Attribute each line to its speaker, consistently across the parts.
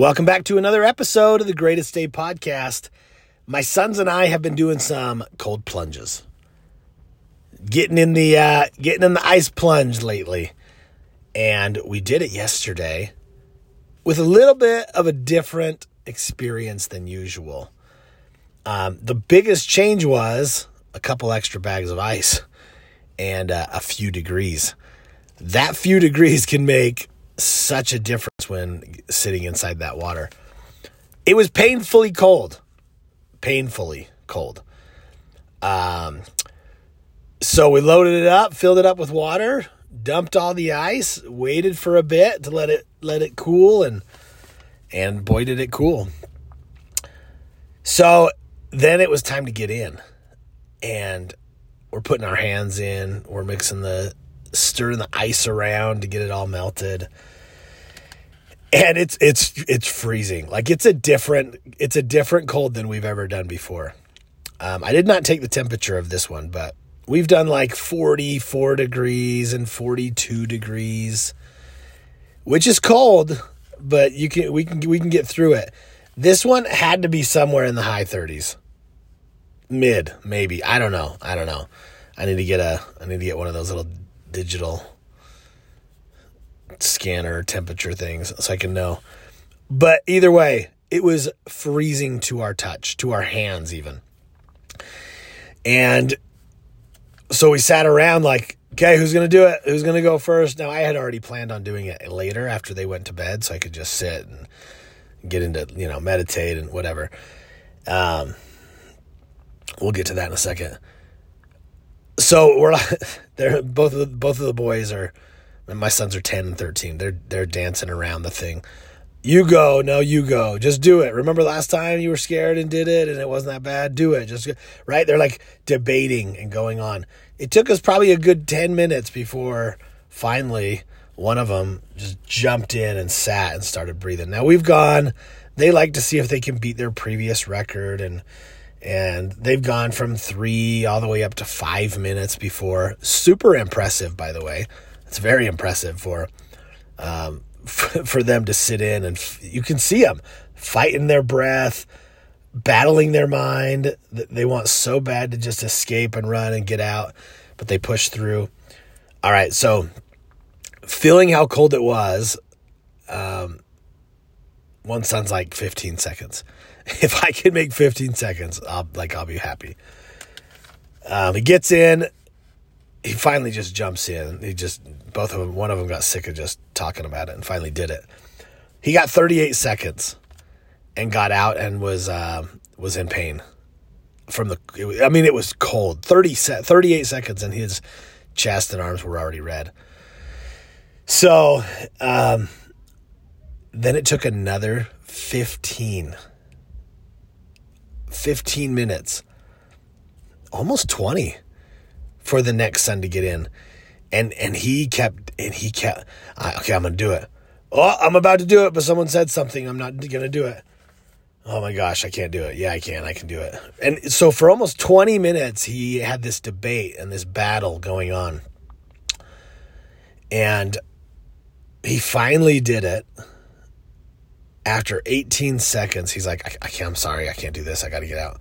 Speaker 1: Welcome back to another episode of the Greatest Day podcast. My sons and I have been doing some cold plunges. Getting in the uh, getting in the ice plunge lately. And we did it yesterday with a little bit of a different experience than usual. Um, the biggest change was a couple extra bags of ice and uh, a few degrees. That few degrees can make such a difference when sitting inside that water. It was painfully cold. Painfully cold. Um, so we loaded it up, filled it up with water, dumped all the ice, waited for a bit to let it let it cool and and boy did it cool. So then it was time to get in. And we're putting our hands in, we're mixing the stirring the ice around to get it all melted. And it's it's it's freezing. Like it's a different it's a different cold than we've ever done before. Um, I did not take the temperature of this one, but we've done like 44 degrees and 42 degrees, which is cold, but you can we can we can get through it. This one had to be somewhere in the high 30s. Mid, maybe. I don't know. I don't know. I need to get a I need to get one of those little digital scanner temperature things so I can know. But either way, it was freezing to our touch, to our hands even. And so we sat around like, okay, who's going to do it? Who's going to go first? Now, I had already planned on doing it later after they went to bed so I could just sit and get into, you know, meditate and whatever. Um, we'll get to that in a second. So we're they're both of the, both of the boys are my sons are 10 and 13. They're they're dancing around the thing. You go, no, you go. Just do it. Remember last time you were scared and did it and it wasn't that bad? Do it. Just right? They're like debating and going on. It took us probably a good 10 minutes before finally one of them just jumped in and sat and started breathing. Now we've gone they like to see if they can beat their previous record and and they've gone from 3 all the way up to 5 minutes before. Super impressive by the way. It's very impressive for um, for them to sit in and f- you can see them fighting their breath, battling their mind. They want so bad to just escape and run and get out, but they push through. All right, so feeling how cold it was, um, one son's like 15 seconds. If I can make 15 seconds, I'll like I'll be happy. Um, he gets in. He finally just jumps in. He just both of them, one of them got sick of just talking about it and finally did it. He got 38 seconds and got out and was uh, was in pain from the. I mean, it was cold. 30 se- 38 seconds and his chest and arms were already red. So um, then it took another 15. 15 minutes, almost 20 for the next son to get in. And and he kept and he kept okay i'm gonna do it. Oh i'm about to do it but someone said something. I'm not gonna do it. Oh my gosh i can't do it. Yeah i can. I can do it. And so for almost 20 minutes he had this debate and this battle going on. And he finally did it. After 18 seconds he's like i, I can't i'm sorry. I can't do this. I gotta get out.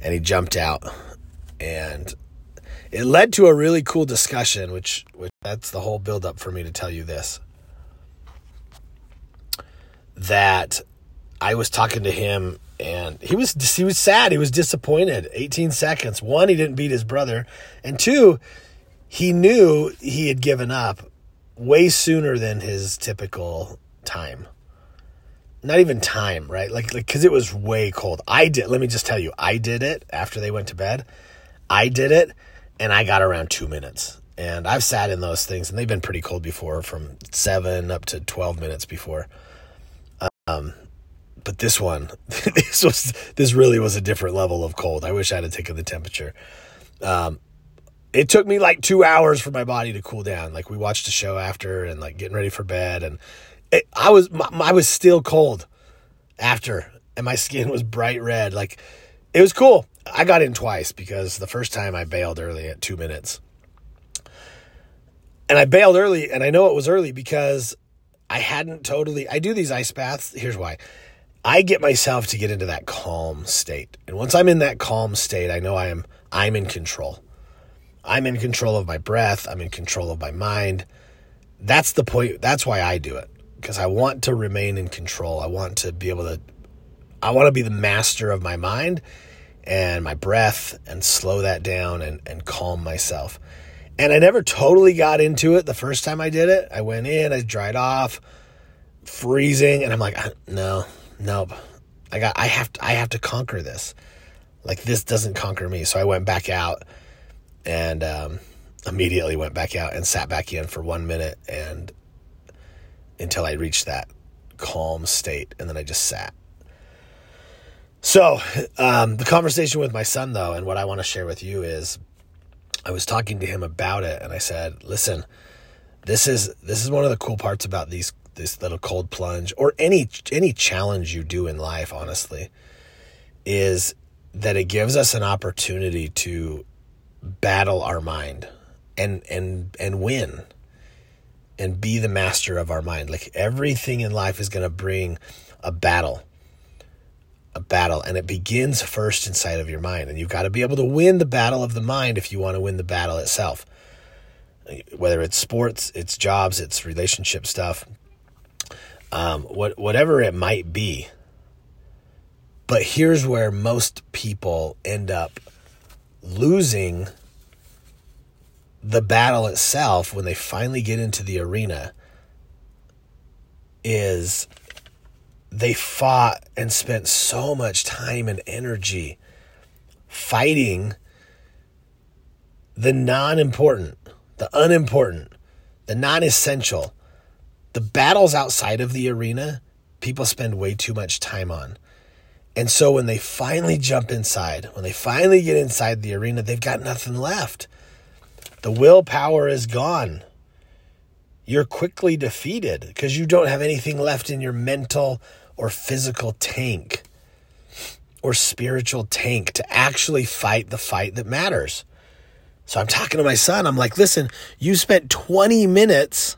Speaker 1: And he jumped out. And it led to a really cool discussion, which, which that's the whole buildup for me to tell you this. That I was talking to him and he was he was sad. He was disappointed. 18 seconds. One, he didn't beat his brother, and two, he knew he had given up way sooner than his typical time. Not even time, right? Like like cuz it was way cold. I did let me just tell you, I did it after they went to bed. I did it and I got around 2 minutes. And I've sat in those things and they've been pretty cold before from 7 up to 12 minutes before. Um but this one, this was this really was a different level of cold. I wish I had taken the temperature. Um, it took me like two hours for my body to cool down. Like we watched a show after and like getting ready for bed, and it, I was my, I was still cold after, and my skin was bright red. Like it was cool. I got in twice because the first time I bailed early at two minutes, and I bailed early, and I know it was early because I hadn't totally. I do these ice baths. Here's why. I get myself to get into that calm state. And once I'm in that calm state, I know I am I'm in control. I'm in control of my breath, I'm in control of my mind. That's the point. That's why I do it because I want to remain in control. I want to be able to I want to be the master of my mind and my breath and slow that down and, and calm myself. And I never totally got into it the first time I did it. I went in, I dried off, freezing, and I'm like, no, nope. I got I have to I have to conquer this. Like this doesn't conquer me. So I went back out and um, immediately went back out and sat back in for one minute and until I reached that calm state and then I just sat. So, um, the conversation with my son, though, and what I want to share with you is I was talking to him about it, and I said, listen, this is this is one of the cool parts about these this little cold plunge or any any challenge you do in life honestly is that it gives us an opportunity to battle our mind and and and win and be the master of our mind. Like everything in life is going to bring a battle a battle and it begins first inside of your mind. And you've got to be able to win the battle of the mind if you want to win the battle itself. Whether it's sports it's jobs it's relationship stuff um, what, whatever it might be. But here's where most people end up losing the battle itself when they finally get into the arena is they fought and spent so much time and energy fighting the non important, the unimportant, the non essential. The battles outside of the arena, people spend way too much time on. And so when they finally jump inside, when they finally get inside the arena, they've got nothing left. The willpower is gone. You're quickly defeated because you don't have anything left in your mental or physical tank or spiritual tank to actually fight the fight that matters. So I'm talking to my son. I'm like, listen, you spent 20 minutes,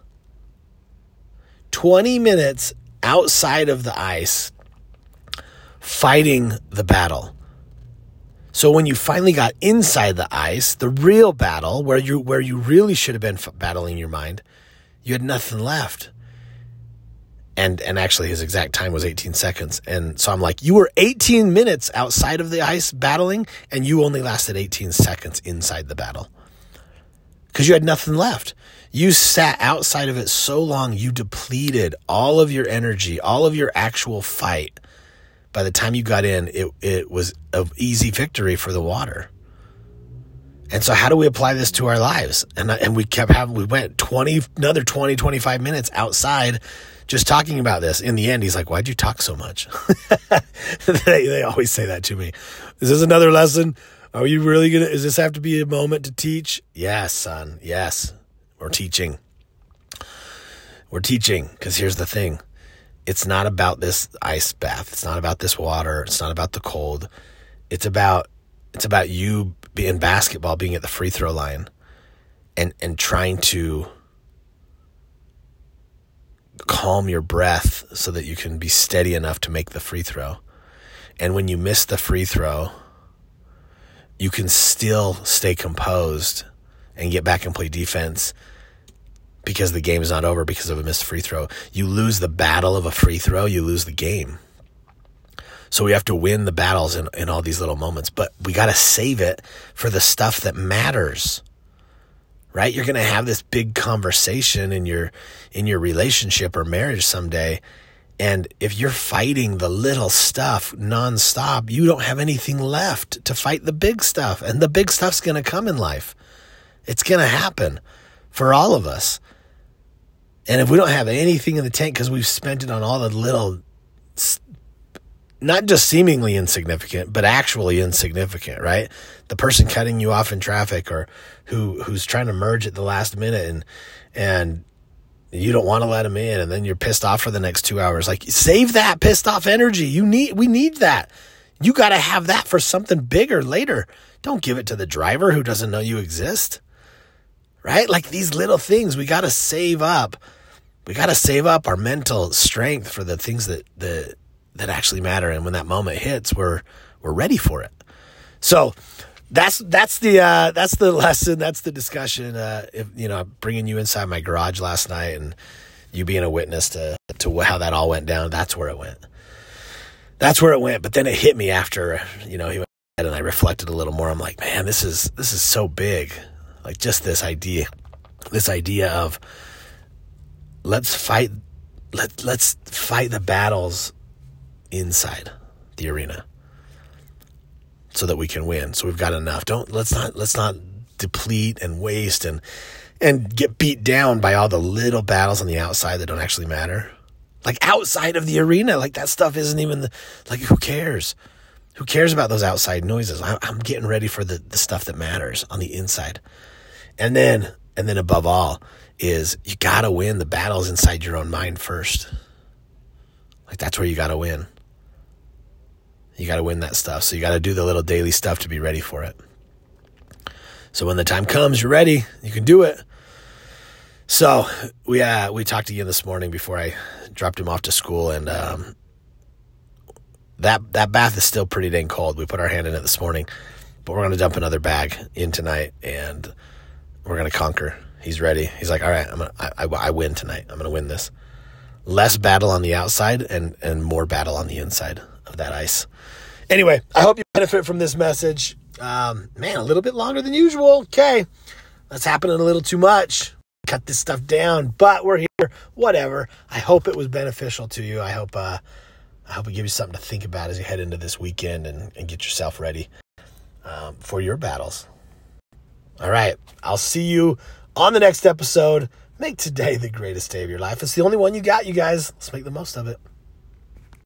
Speaker 1: 20 minutes outside of the ice fighting the battle. So when you finally got inside the ice, the real battle where you where you really should have been battling your mind, you had nothing left and and actually his exact time was 18 seconds. And so i'm like you were 18 minutes outside of the ice battling and you only lasted 18 seconds inside the battle. Because you had nothing left. You sat outside of it so long you depleted all of your energy all of your actual fight. By the time you got in it, it was an easy victory for the water. And so how do we apply this to our lives? And and we kept having we went 20 another 20 25 minutes outside just talking about this. In the end, he's like, Why'd you talk so much? they, they always say that to me. Is this another lesson? Are you really to, is this have to be a moment to teach? Yes, son. Yes. We're teaching. We're teaching because here's the thing it's not about this ice bath. It's not about this water. It's not about the cold. It's about, it's about you being basketball being at the free throw line and, and trying to, calm your breath so that you can be steady enough to make the free throw. And when you miss the free throw, you can still stay composed and get back and play defense because the game is not over because of a missed free throw. You lose the battle of a free throw, you lose the game. So we have to win the battles in, in all these little moments, but we got to save it for the stuff that matters right? You're going to have this big conversation in your in your relationship or marriage someday. And if you're fighting the little stuff nonstop, you don't have anything left to fight the big stuff. And the big stuff's going to come in life. It's going to happen for all of us. And if we don't have anything in the tank because we've spent it on all the little not just seemingly insignificant, but actually insignificant, right? The person cutting you off in traffic or who who's trying to merge at the last minute and and you don't want to let them in and then you're pissed off for the next 2 hours. Like save that pissed off energy. You need we need that. You got to have that for something bigger later. Don't give it to the driver who doesn't know you exist. Right? Like these little things we got to save up we got to save up our mental strength for the things that that that actually matter and when that moment hits we're we're ready for it. So that's that's the uh, that's the lesson that's the discussion uh, if you know bringing you inside my garage last night and you being a witness to to how that all went down that's where it went. That's where it went but then it hit me after you know he went and I reflected a little more. I'm like man this is this is so big. Like just this idea this idea of let's fight let let's fight the battles inside the arena so that we can win. So we've got enough. Don't let's not let's not deplete and waste and and get beat down by all the little battles on the outside that don't actually matter. Like outside of the arena, like that stuff isn't even the, like who cares? Who cares about those outside noises? I'm, getting ready for the the stuff that matters on the inside. And then and then above all is you got to win the battles inside your own mind first. Like that's where you got to win. You got to win that stuff. So you got to do the little daily stuff to be ready for it. So when the time comes, you're ready. You can do it. So we uh, we talked to again this morning before I dropped him off to school, and um, that that bath is still pretty dang cold. We put our hand in it this morning, but we're gonna dump another bag in tonight, and we're gonna conquer. He's ready. He's like, all right, I'm gonna, I, I, I win tonight. I'm gonna win this. Less battle on the outside and and more battle on the inside of that ice. Anyway, I hope you benefit from this message. Um, man, a little bit longer than usual. Okay, that's happening a little too much. Cut this stuff down, but we're here. Whatever. I hope it was beneficial to you. I hope. Uh, I hope it gives you something to think about as you head into this weekend and, and get yourself ready um, for your battles. All right, I'll see you on the next episode. Make today the greatest day of your life. It's the only one you got, you guys. Let's make the most of it.